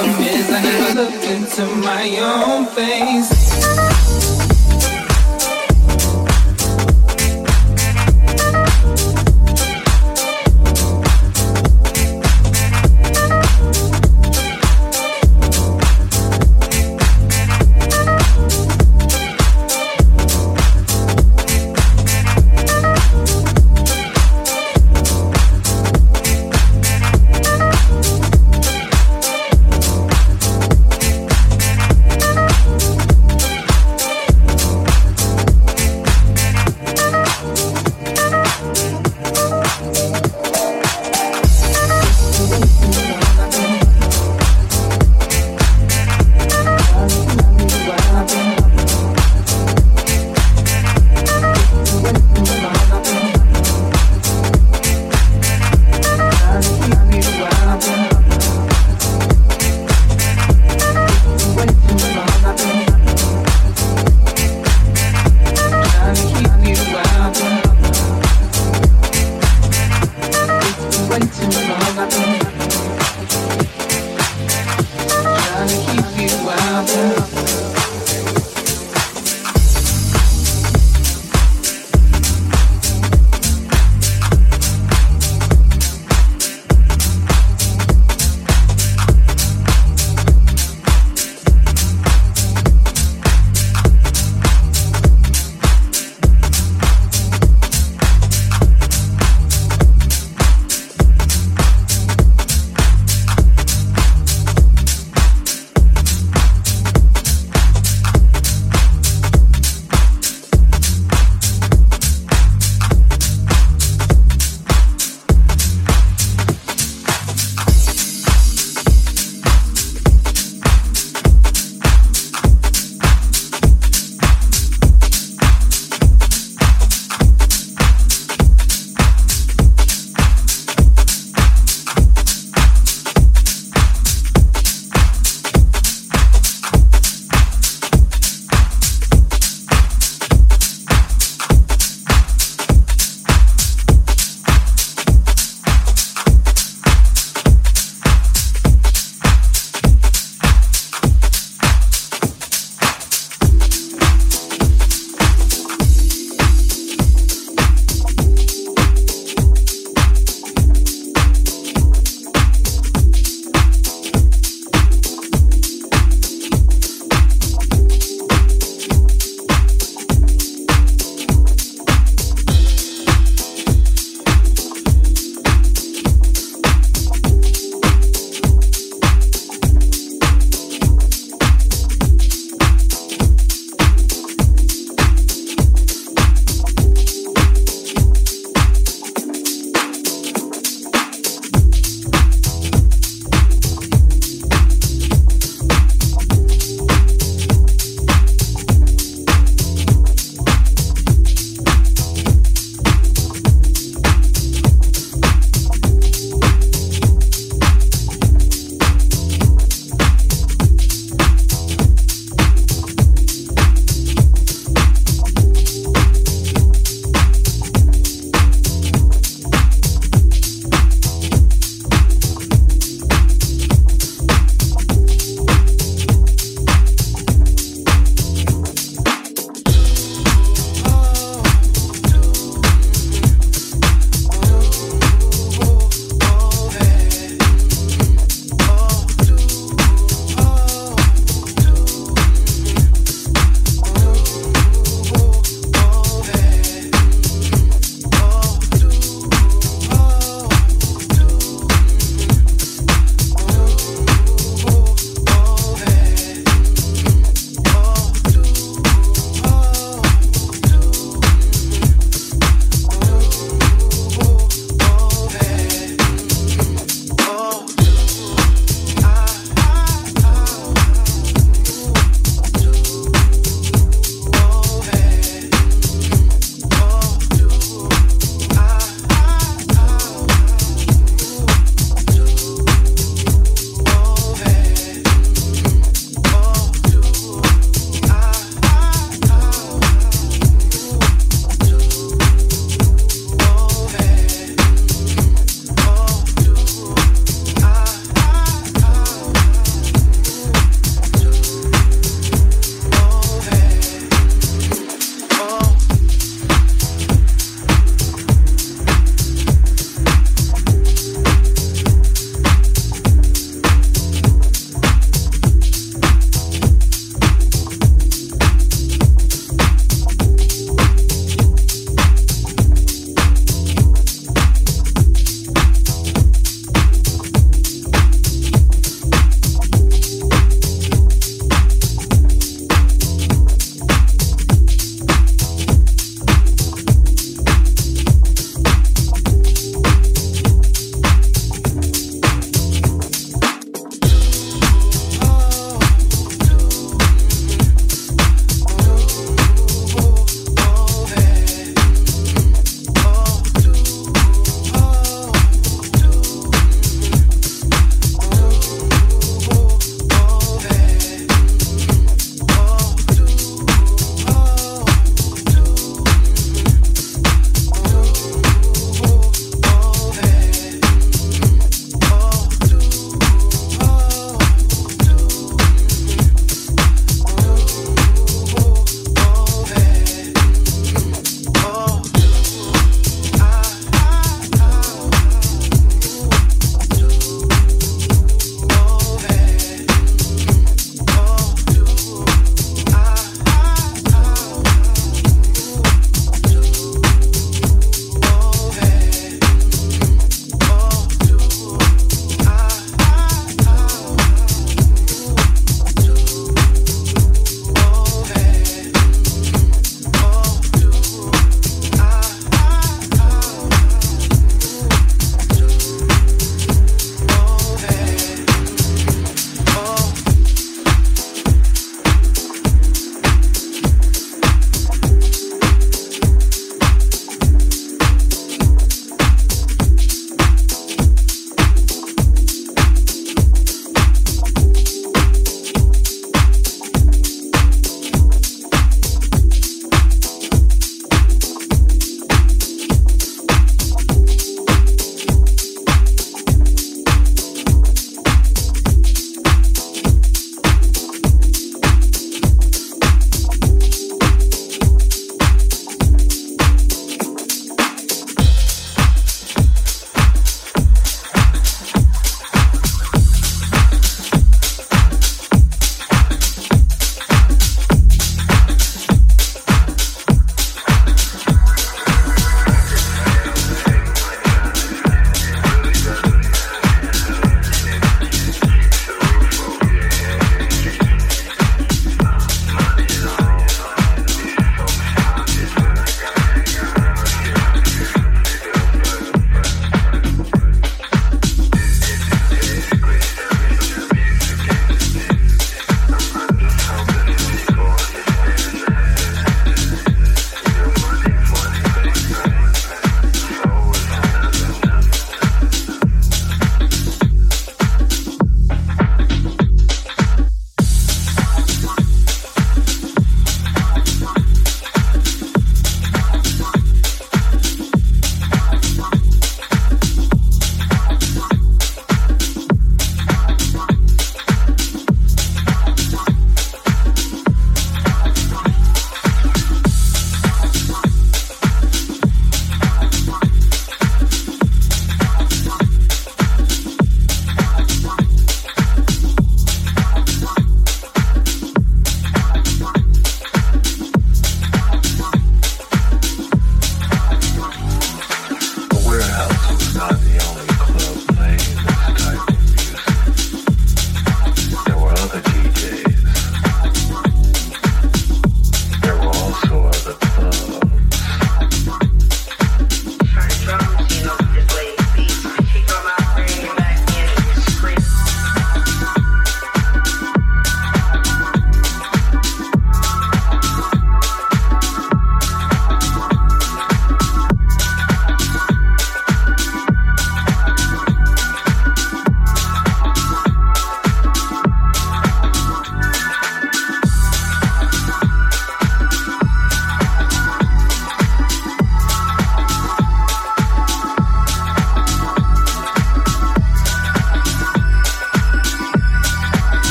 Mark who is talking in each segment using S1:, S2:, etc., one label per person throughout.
S1: problem is, I never looked into my own face.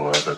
S1: большое.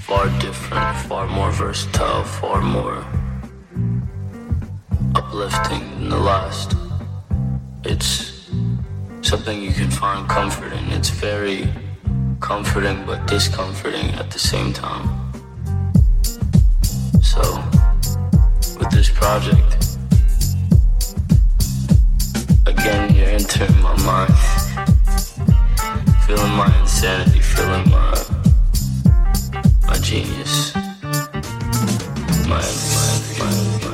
S1: far different, far more versatile, far more uplifting than the last. It's something you can find comfort in. It's very comforting but
S2: discomforting at the same time. So, with this project, again, you're entering my mind, feeling my insanity, feeling my a genius, my, my,
S3: my, my.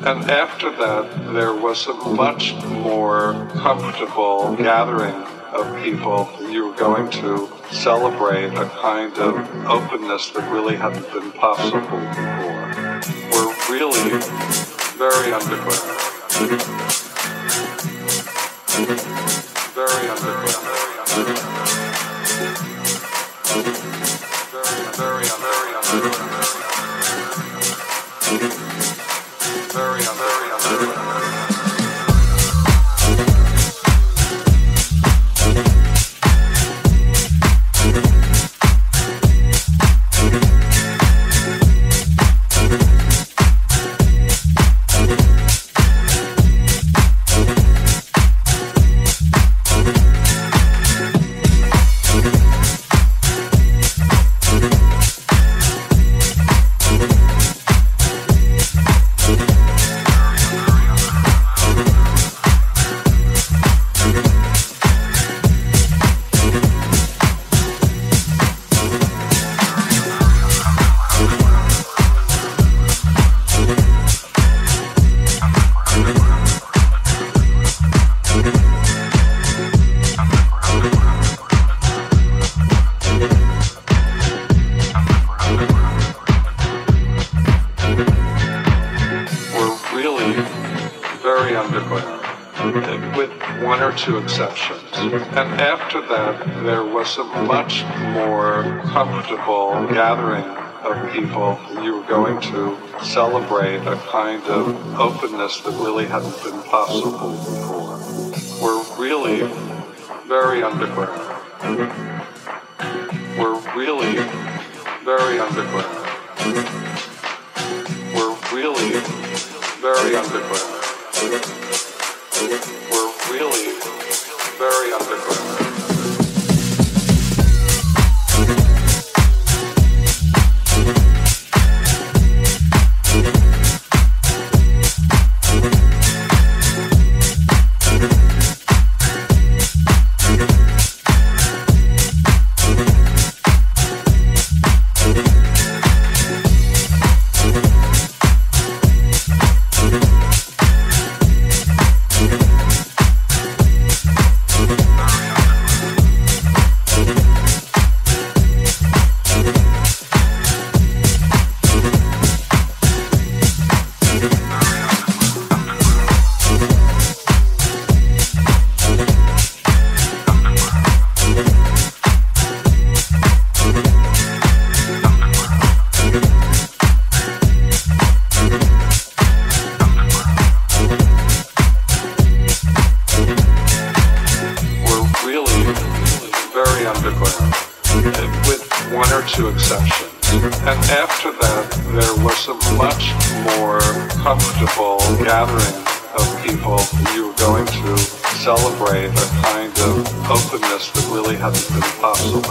S3: And after that, there was a much more comfortable gathering of people you were going to celebrate a kind of openness that really hadn't been possible before. We're really very underground. Very underground. Two exceptions. And after that, there was a much more comfortable gathering of people. You were going to celebrate a kind of openness that really hadn't been possible before. We're really very underground. We're really very underground. We're really very underground. We're really very underground. you were going to celebrate a kind of openness that really hasn't been possible.